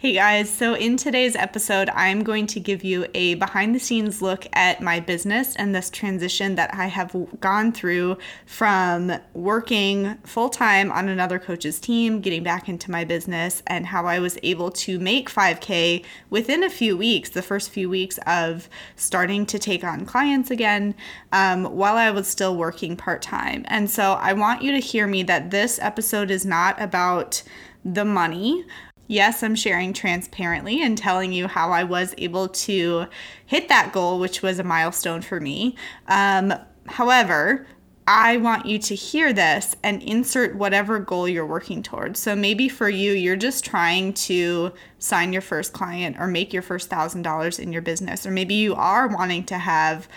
Hey guys, so in today's episode, I'm going to give you a behind the scenes look at my business and this transition that I have gone through from working full time on another coach's team, getting back into my business, and how I was able to make 5K within a few weeks, the first few weeks of starting to take on clients again um, while I was still working part time. And so I want you to hear me that this episode is not about the money yes, I'm sharing transparently and telling you how I was able to hit that goal, which was a milestone for me. Um, however, I want you to hear this and insert whatever goal you're working towards. So maybe for you, you're just trying to sign your first client or make your first thousand dollars in your business, or maybe you are wanting to have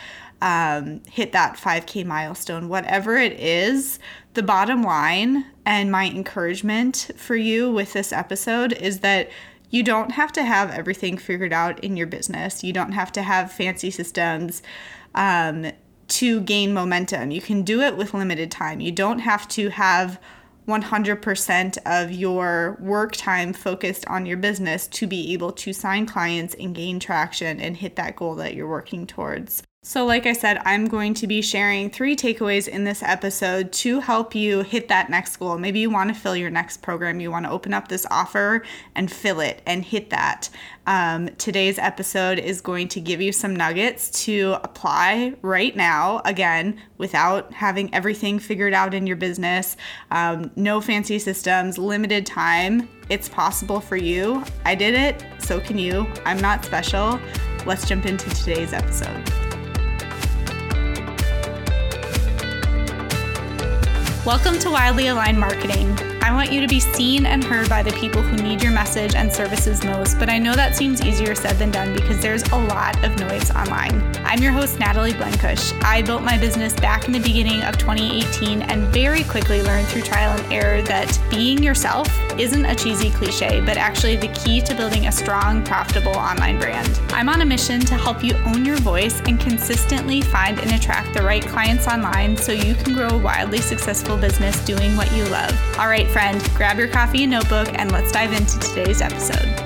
um, hit that 5K milestone, whatever it is, the bottom line and my encouragement for you with this episode is that you don't have to have everything figured out in your business. You don't have to have fancy systems um, to gain momentum. You can do it with limited time. You don't have to have 100% of your work time focused on your business to be able to sign clients and gain traction and hit that goal that you're working towards. So, like I said, I'm going to be sharing three takeaways in this episode to help you hit that next goal. Maybe you want to fill your next program, you want to open up this offer and fill it and hit that. Um, today's episode is going to give you some nuggets to apply right now, again, without having everything figured out in your business. Um, no fancy systems, limited time. It's possible for you. I did it, so can you. I'm not special. Let's jump into today's episode. Welcome to Wildly Aligned Marketing. I want you to be seen and heard by the people who need your message and services most, but I know that seems easier said than done because there's a lot of noise online. I'm your host, Natalie Blenkush. I built my business back in the beginning of 2018 and very quickly learned through trial and error that being yourself isn't a cheesy cliche, but actually the key to building a strong, profitable online brand. I'm on a mission to help you own your voice and consistently find and attract the right clients online so you can grow a wildly successful business doing what you love. All right, friend, grab your coffee and notebook and let's dive into today's episode.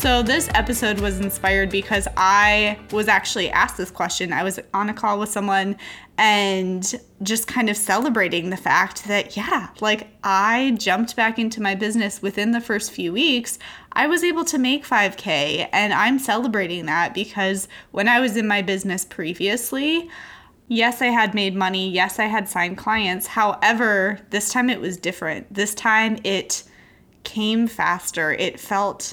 So, this episode was inspired because I was actually asked this question. I was on a call with someone and just kind of celebrating the fact that, yeah, like I jumped back into my business within the first few weeks. I was able to make 5K, and I'm celebrating that because when I was in my business previously, yes, I had made money. Yes, I had signed clients. However, this time it was different. This time it came faster. It felt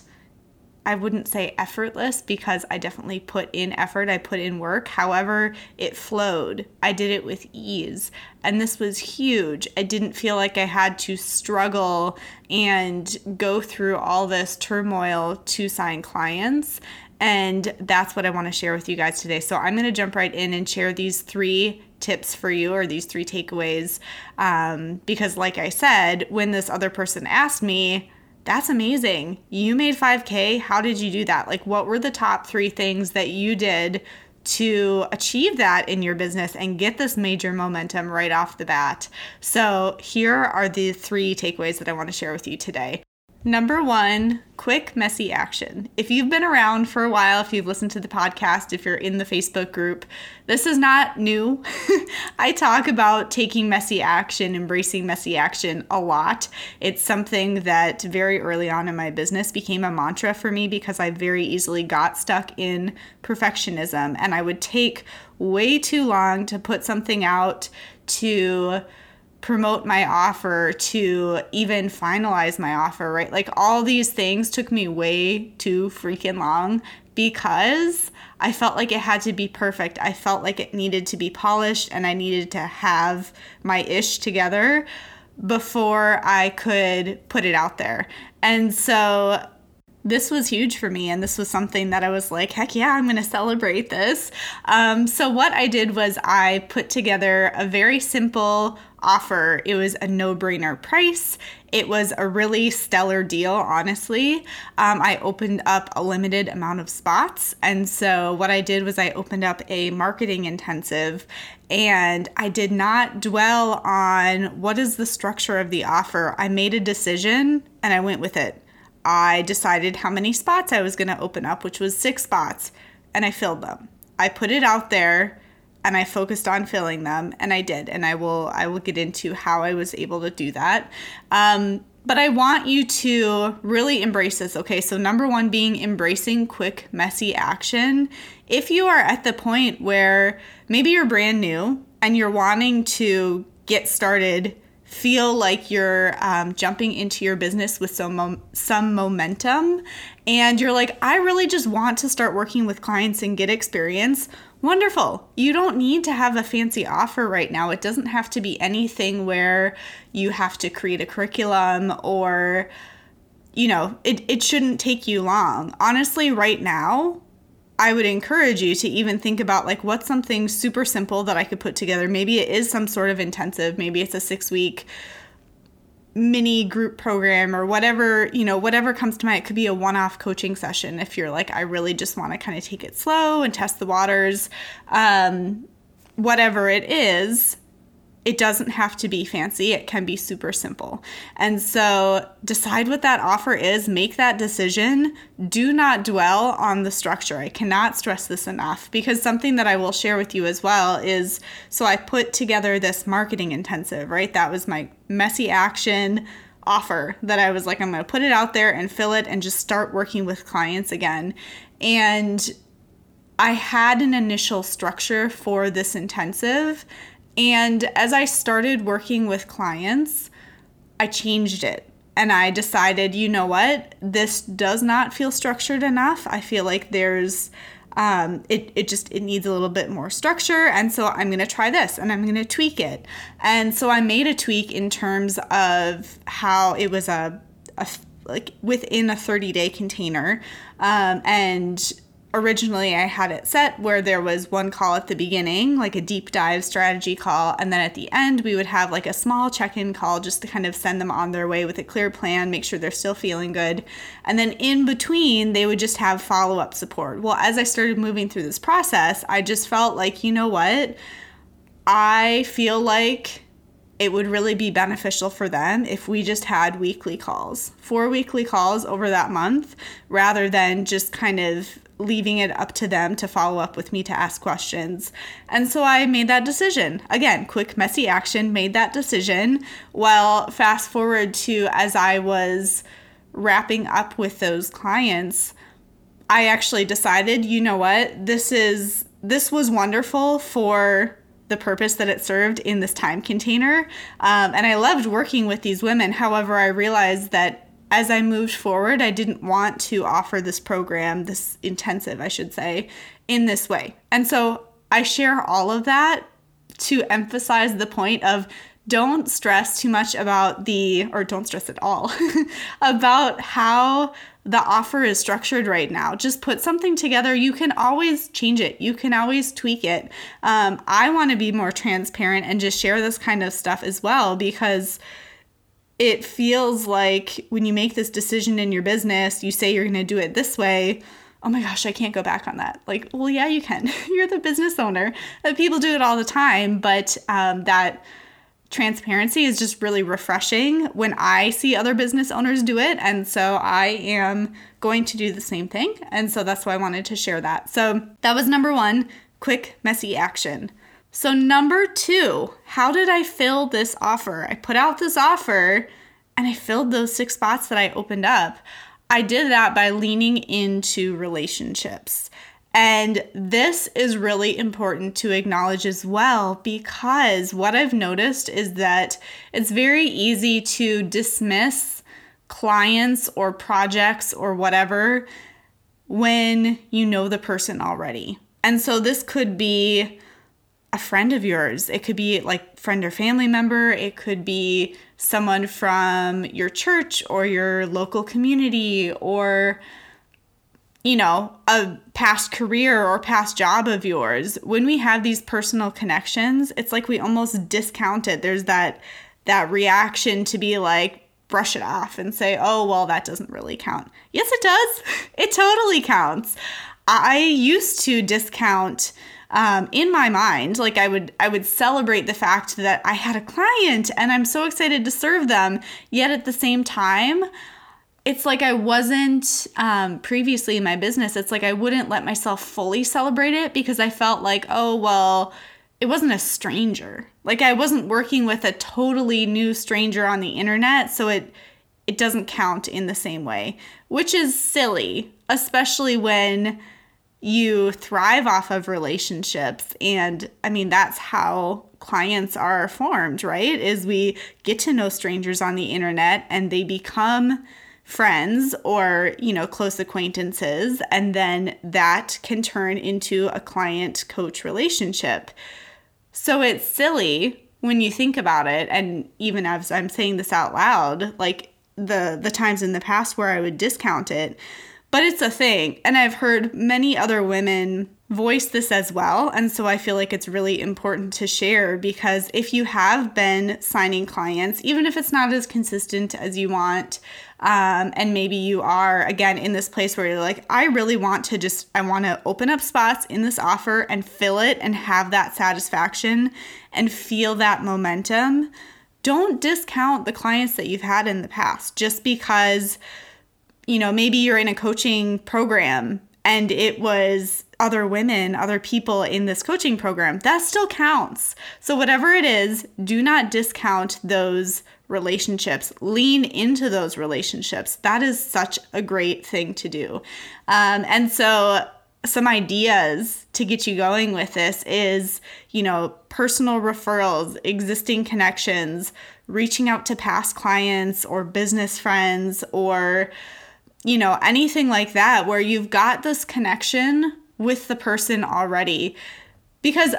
I wouldn't say effortless because I definitely put in effort, I put in work. However, it flowed. I did it with ease. And this was huge. I didn't feel like I had to struggle and go through all this turmoil to sign clients. And that's what I want to share with you guys today. So I'm going to jump right in and share these three tips for you or these three takeaways. Um, because, like I said, when this other person asked me, that's amazing. You made 5K. How did you do that? Like, what were the top three things that you did to achieve that in your business and get this major momentum right off the bat? So, here are the three takeaways that I want to share with you today. Number one, quick, messy action. If you've been around for a while, if you've listened to the podcast, if you're in the Facebook group, this is not new. I talk about taking messy action, embracing messy action a lot. It's something that very early on in my business became a mantra for me because I very easily got stuck in perfectionism and I would take way too long to put something out to promote my offer to even finalize my offer, right? Like all these things took me way too freaking long because I felt like it had to be perfect. I felt like it needed to be polished and I needed to have my ish together before I could put it out there. And so this was huge for me and this was something that i was like heck yeah i'm to celebrate this um, so what i did was i put together a very simple offer. It was a no brainer price. It was a really stellar deal, honestly. Um, I opened up a limited amount of spots. And so, what I did was I opened up a marketing intensive and I did not dwell on what is the structure of the offer. I made a decision and I went with it. I decided how many spots I was going to open up, which was six spots, and I filled them. I put it out there and I focused on filling them and I did and I will I will get into how I was able to do that. Um, but I want you to really embrace this. Okay, so number one being embracing quick, messy action. If you are at the point where maybe you're brand new and you're wanting to get started, feel like you're um, jumping into your business with some mom- some momentum, and you're like, I really just want to start working with clients and get experience. Wonderful. You don't need to have a fancy offer right now. It doesn't have to be anything where you have to create a curriculum or, you know, it, it shouldn't take you long. Honestly, right now, I would encourage you to even think about like what's something super simple that I could put together. Maybe it is some sort of intensive, maybe it's a six week mini group program or whatever, you know, whatever comes to mind. It could be a one off coaching session if you're like, I really just want to kind of take it slow and test the waters. Um, whatever it is, it doesn't have to be fancy. It can be super simple. And so decide what that offer is, make that decision. Do not dwell on the structure. I cannot stress this enough because something that I will share with you as well is so I put together this marketing intensive, right? That was my messy action offer that I was like, I'm going to put it out there and fill it and just start working with clients again. And I had an initial structure for this intensive and as I started working with clients, I changed it. And I decided, you know what, this does not feel structured enough. I feel like there's um, it, it just it needs a little bit more structure. And so i'm going to try this and i'm going to tweak it. And so i made a tweak in terms of how it was a, a like within a 30 day container um, and originally I had it set where there was one call at the beginning, like a deep dive strategy call, and then at the end we would have like a small check-in call just to kind of send them on their way with a clear plan, make sure they're still feeling good. And then in between, they would just have follow-up support. Well, as I started moving through this process, I just felt like, you know what? I feel like it would really be beneficial for them if we just had weekly calls, four weekly calls over that month, rather than just kind of leaving it up to them to follow up with me to ask questions. And so I made that decision. Again, quick, messy action, made that decision. Well, fast forward to as I was wrapping up with those clients, I actually decided, you know what, this is this was wonderful for the purpose that it served in this time container. Um, and I loved working with these women. However, I realized that as I moved forward, I didn't want to offer this program, this intensive, I should say, in this way. And so I share all of that to emphasize the point of don't stress too much about the, or don't stress at all, about how the offer is structured right now. Just put something together. You can always change it, you can always tweak it. Um, I want to be more transparent and just share this kind of stuff as well because it feels like when you make this decision in your business, you say you're going to do it this way. Oh my gosh, I can't go back on that. Like, well, yeah, you can. you're the business owner. Uh, people do it all the time, but um, that transparency is just really refreshing when I see other business owners do it. And so I am going to do the same thing. And so that's why I wanted to share that. So that was number one quick, messy action. So, number two, how did I fill this offer? I put out this offer and I filled those six spots that I opened up. I did that by leaning into relationships. And this is really important to acknowledge as well because what I've noticed is that it's very easy to dismiss clients or projects or whatever when you know the person already. And so this could be a friend of yours. It could be like friend or family member. It could be someone from your church or your local community or you know, a past career or past job of yours, when we have these personal connections, it's like we almost discount it. There's that that reaction to be like brush it off and say, "Oh, well, that doesn't really count." Yes, it does. It totally counts. I used to discount um, in my mind like i would i would celebrate the fact that i had a client and i'm so excited to serve them yet at the same time it's like I wasn't um, previously in my business. It's like I wouldn't let myself fully celebrate it because I felt like, oh, well, it wasn't a stranger. Like I wasn't working with a totally new stranger on the internet, so it it doesn't count in the same way, which is silly, especially when you thrive off of relationships. And I mean that's how clients are formed, right? Is we get to know strangers on the internet and they become friends or you know close acquaintances. And then that can turn into a client coach relationship. So it's silly when you think about it. And even as i'm saying this out loud like the the times in the past where i would discount it but it's a thing and i've heard many other women voice this as well. And so I feel like it's really important to share because if you have been signing clients, even if it's not as consistent as you want, um, and maybe you are again in this place where you're like, I really want to just, I want to open up spots in this offer and fill it and have that satisfaction and feel that momentum. Don't discount the clients that you've had in the past just because, you know, maybe you're in a coaching program and it was other women, other people in this coaching program, that still counts. So, whatever it is, do not discount those relationships. Lean into those relationships. That is such a great thing to do. Um, and so, some ideas to get you going with this is, you know, personal referrals, existing connections, reaching out to past clients or business friends or you know, anything like that where you've got this connection with the person already. Because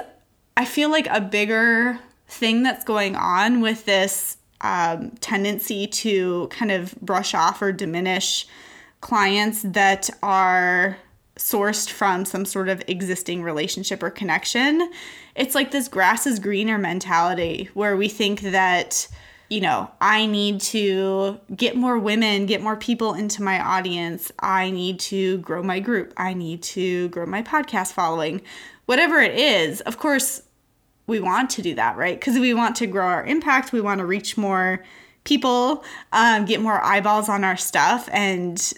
I feel like a bigger thing that's going on with this um, tendency to kind of brush off or diminish clients that are sourced from some sort of existing relationship or connection. It's like this grass is greener mentality where we think that you know, I need to get more women, get more people into my audience. I need to grow my group. I need to grow my podcast following. Whatever it is, of course, we want to do that, right? Because we want to grow our impact. We want to reach more people, um, get more eyeballs on our stuff, and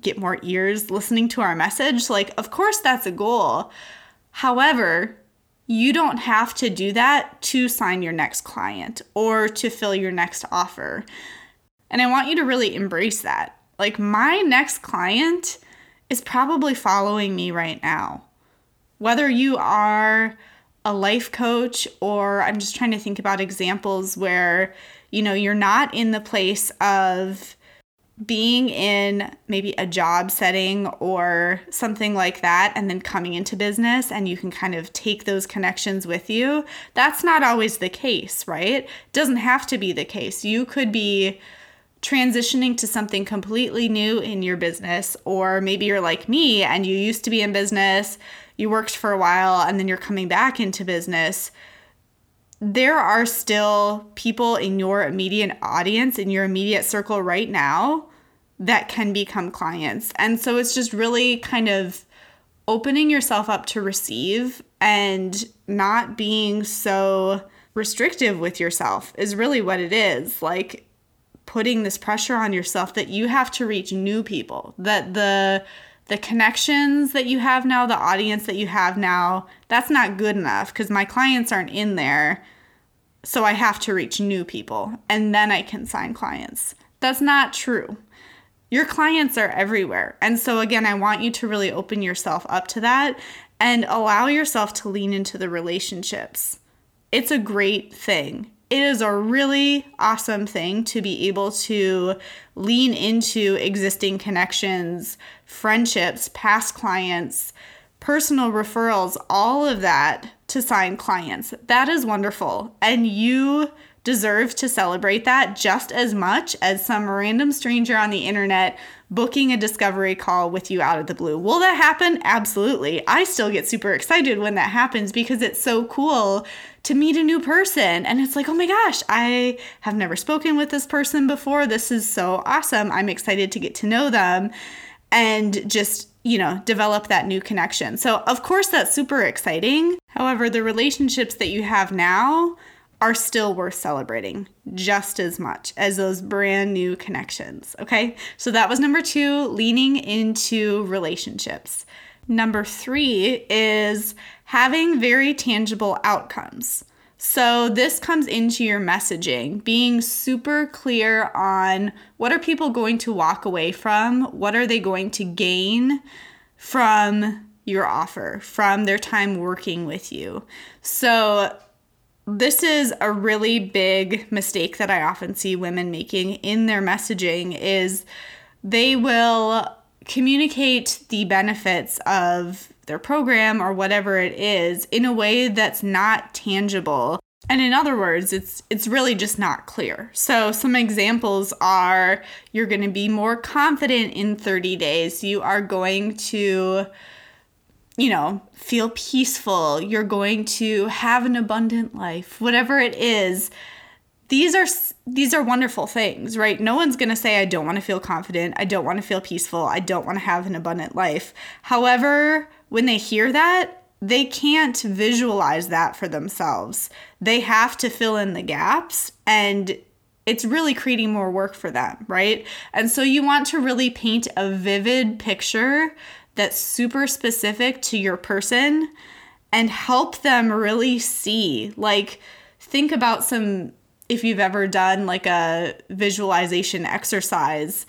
get more ears listening to our message. Like, of course, that's a goal. However, you don't have to do that to sign your next client or to fill your next offer. And I want you to really embrace that. Like, my next client is probably following me right now. Whether you are a life coach or I'm just trying to think about examples where, you know, you're not in the place of being in maybe a job setting or something like that and then coming into business and you can kind of take those connections with you that's not always the case right? It doesn't have to be the case. You could be transitioning to something completely new in your business or maybe you're like me and you used to be in business you worked for a while and then you're coming back into business. There are still people in your immediate audience, in your immediate circle right now, that can become clients. And so it's just really kind of opening yourself up to receive and not being so restrictive with yourself is really what it is. Like putting this pressure on yourself that you have to reach new people, that the the connections that you have now, the audience that you have now, that's not good enough because my clients aren't in there. So I have to reach new people and then I can sign clients. That's not true. Your clients are everywhere. And so, again, I want you to really open yourself up to that and allow yourself to lean into the relationships. It's a great thing it is a really awesome thing to be able to lean into existing connections, friendships, past clients, personal referrals, all of that to sign clients. That is wonderful. And you deserve to celebrate that just as much as some random stranger on the internet booking a discovery call with you out of the blue. Will that happen? Absolutely. I still get super excited when that happens because it's so cool to meet a new person. And it's like, oh my gosh, I have never spoken with this person before. This is so awesome. I'm excited to get to know them and just, you know, develop that new connection. So, of course, that's super exciting. However, the relationships that you have now are still worth celebrating just as much as those brand new connections. Okay. So that was number two, leaning into relationships. Number three is having very tangible outcomes. So this comes into your messaging, being super clear on what are people going to walk away from? What are they going to gain from your offer, from their time working with you? So this is a really big mistake that I often see women making in their messaging is they will communicate the benefits of their program or whatever it is in a way that's not tangible. And in other words, it's it's really just not clear. So some examples are you're going to be more confident in 30 days. You are going to you know, feel peaceful, you're going to have an abundant life, whatever it is. These are these are wonderful things, right? No one's going to say I don't want to feel confident, I don't want to feel peaceful, I don't want to have an abundant life. However, when they hear that, they can't visualize that for themselves. They have to fill in the gaps and it's really creating more work for them, right? And so you want to really paint a vivid picture that's super specific to your person and help them really see. Like, think about some, if you've ever done like a visualization exercise,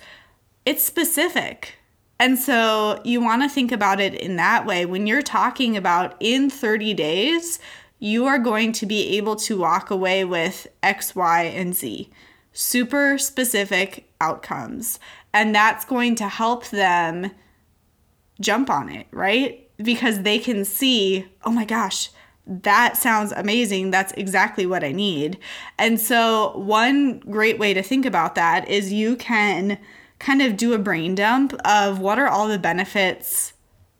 it's specific. And so you want to think about it in that way. When you're talking about in 30 days, you are going to be able to walk away with X, Y, and Z. Super specific outcomes. And that's going to help them jump on it, right? Because they can see, oh my gosh, that sounds amazing. That's exactly what I need. And so, one great way to think about that is you can kind of do a brain dump of what are all the benefits,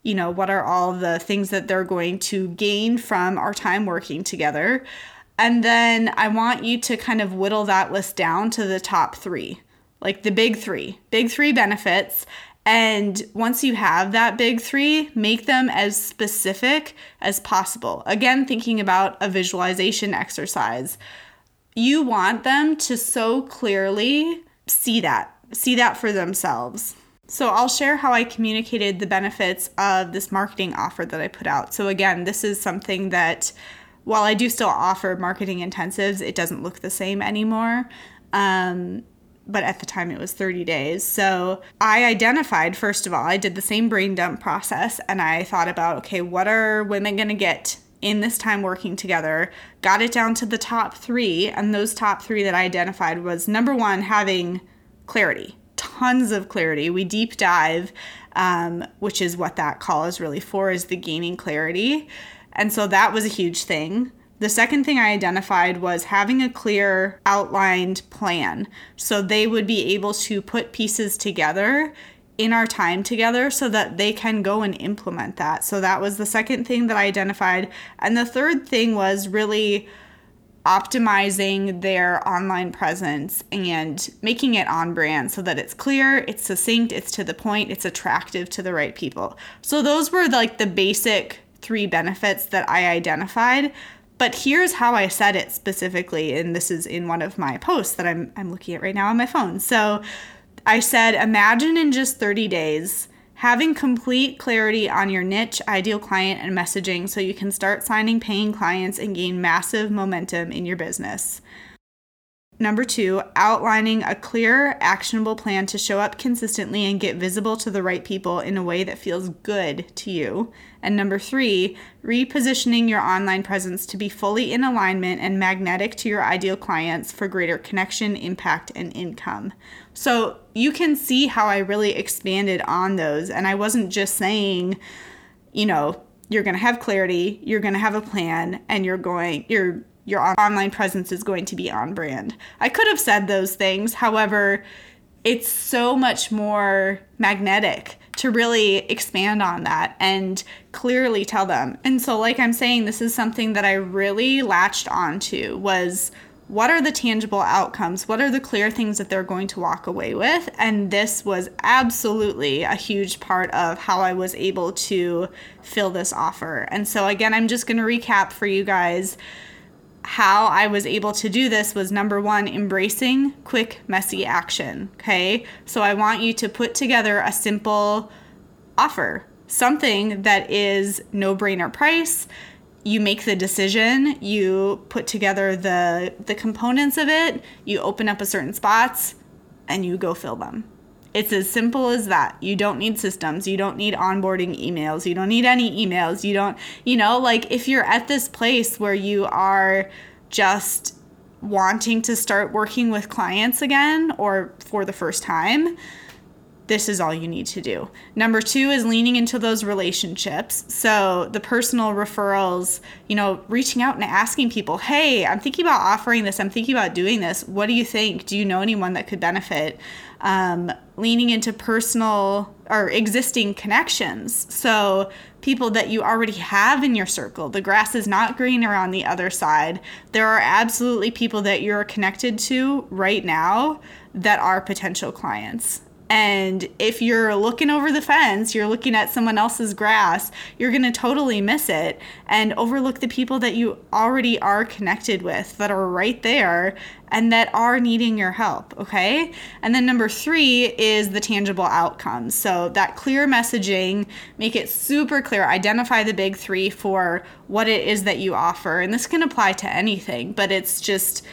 you know, what are all the things that they're going to gain from our time working together. And then I want you to kind of whittle that list down to the top three, like the big three, big three benefits. And once you have that big three, make them as specific as possible. Again, thinking about a visualization exercise. You want them to so clearly see that, see that for themselves. So, I'll share how I communicated the benefits of this marketing offer that I put out. So, again, this is something that while I do still offer marketing intensives, it doesn't look the same anymore. Um, but at the time it was 30 days. So I identified, first of all, I did the same brain dump process and I thought about, okay, what are women going to get in this time working together? Got it down to the top three. And those top three that I identified was number one, having clarity, tons of clarity. We deep dive, um, which is what that call is really for, is the gaining clarity. And so that was a huge thing. The second thing I identified was having a clear outlined plan. So they would be able to put pieces together in our time together so that they can go and implement that. So that was the second thing that I identified. And the third thing was really optimizing their online presence and making it on brand so that it's clear, it's succinct, it's to the point, it's attractive to the right people. So those were like the basic three benefits that I identified. But here's how I said it specifically, and this is in one of my posts that I'm, I'm looking at right now on my phone. So I said, imagine in just 30 days having complete clarity on your niche, ideal client, and messaging so you can start signing paying clients and gain massive momentum in your business. Number two, outlining a clear, actionable plan to show up consistently and get visible to the right people in a way that feels good to you. And number three, repositioning your online presence to be fully in alignment and magnetic to your ideal clients for greater connection, impact, and income. So you can see how I really expanded on those. And I wasn't just saying, you know, you're going to have clarity, you're going to have a plan, and you're going, you're your online presence is going to be on brand. I could have said those things. However, it's so much more magnetic to really expand on that and clearly tell them. And so like I'm saying this is something that I really latched onto was what are the tangible outcomes? What are the clear things that they're going to walk away with? And this was absolutely a huge part of how I was able to fill this offer. And so, again, I'm just going to recap for you guys how I was able to do this was number one, embracing quick, messy action. Okay. So, I want you to put together a simple offer, something that is no brainer price you make the decision, you put together the the components of it, you open up a certain spots and you go fill them. It's as simple as that. You don't need systems, you don't need onboarding emails, you don't need any emails, you don't, you know, like if you're at this place where you are just wanting to start working with clients again or for the first time, this is all you need to do. Number two is leaning into those relationships. So the personal referrals, you know, reaching out and asking people, hey, I'm thinking about offering this. I'm thinking about doing this. What do you think? Do you know anyone that could benefit? Um, leaning into personal or existing connections. So people that you already have in your circle. The grass is not greener on the other side. There are absolutely people that you're connected to right now that are potential clients. And if you're looking over the fence, you're looking at someone else's grass, you're going to totally miss it and overlook the people that you already are connected with that are right there and that are needing your help. Okay. And then number three is the tangible outcomes. So that clear messaging, make it super clear, identify the big three for what it is that you offer. And this can apply to anything, but it's just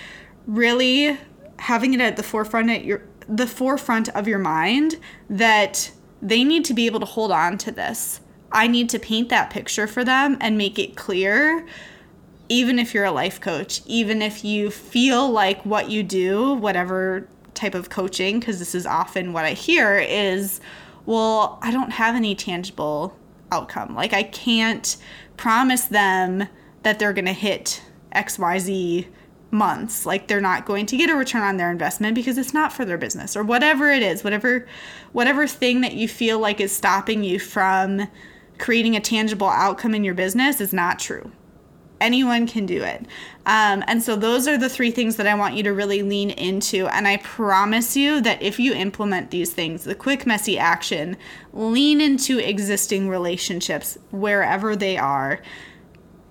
really having it at the forefront at your the forefront of your mind that they need to be able to hold on to this. I need to paint that picture for them and make it clear. Even if you're a life coach, even if you feel like what you do, whatever type of coaching, because this is often what I hear, is, well, I don't have any tangible outcome. Like, I can't promise them that they're going to hit XYZ months like they're not going to get a return on their investment because it's not for their business or whatever it is whatever whatever thing that you feel like is stopping you from creating a tangible outcome in your business is not true. Anyone can do it. Um, and so those are the three things that i want you to really lean into and i promise you that if you implement these things the quick messy action lean into existing relationships wherever they are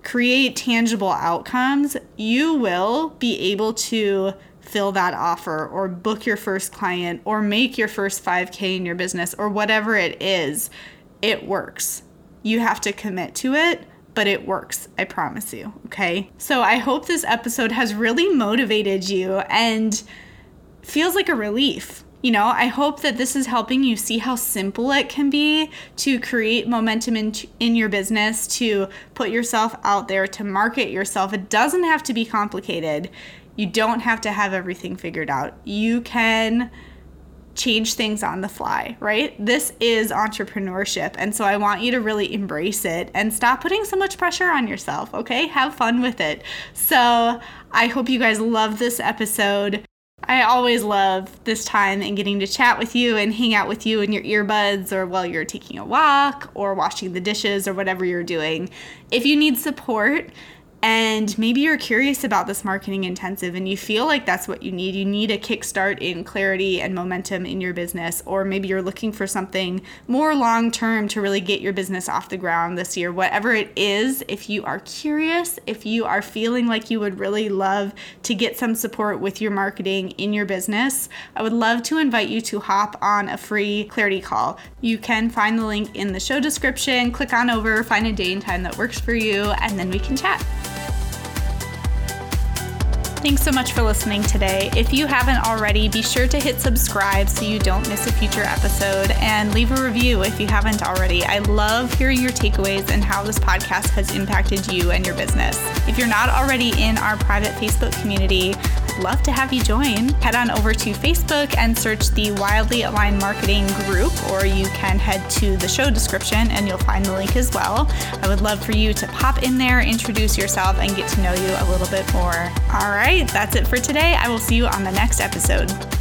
create tangible outcomes, you will be able to fill that offer or book your first client or make your first 5K in your business or whatever it is. It works. You have to commit to it, but it works. I promise you. Okay. So I hope this episode has really motivated you and feels like a relief you know, I hope that this is helping you see how simple it can be to create momentum in, in your business, to put yourself out there, to market yourself. It doesn't have to be complicated. You don't have to have everything figured out. You can change things on the fly, right? This is entrepreneurship. And so I want you to really embrace it and stop putting so much pressure on yourself, okay? Have fun with it. So I hope you guys love this episode. I always love this time and getting to chat with you and hang out with you in your earbuds or while you're taking a walk or washing the dishes or whatever you're doing. If you need support, and maybe you're curious about this marketing intensive and you feel like that's what you need. You need a kickstart in clarity and momentum in your business, or maybe you're looking for something more long term to really get your business off the ground this year. Whatever it is, if you are curious, if you are feeling like you would really love to get some support with your marketing in your business, I would love to invite you to hop on a free clarity call. You can find the link in the show description, click on over, find a day and time that works for you, and then we can chat. Thanks so much for listening today. If you haven't already, be sure to hit subscribe so you don't miss a future episode and leave a review if you haven't already. I love hearing your takeaways and how this podcast has impacted you and your business. If you're not already in our private Facebook community, love to have you join. Head on over to Facebook and search the Wildly Aligned Marketing group, or you can head to the show description and you'll find the link as well. I would love for you to pop in there, introduce yourself, and get to know you a little bit more. All right, that's it for today. I will see you on the next episode.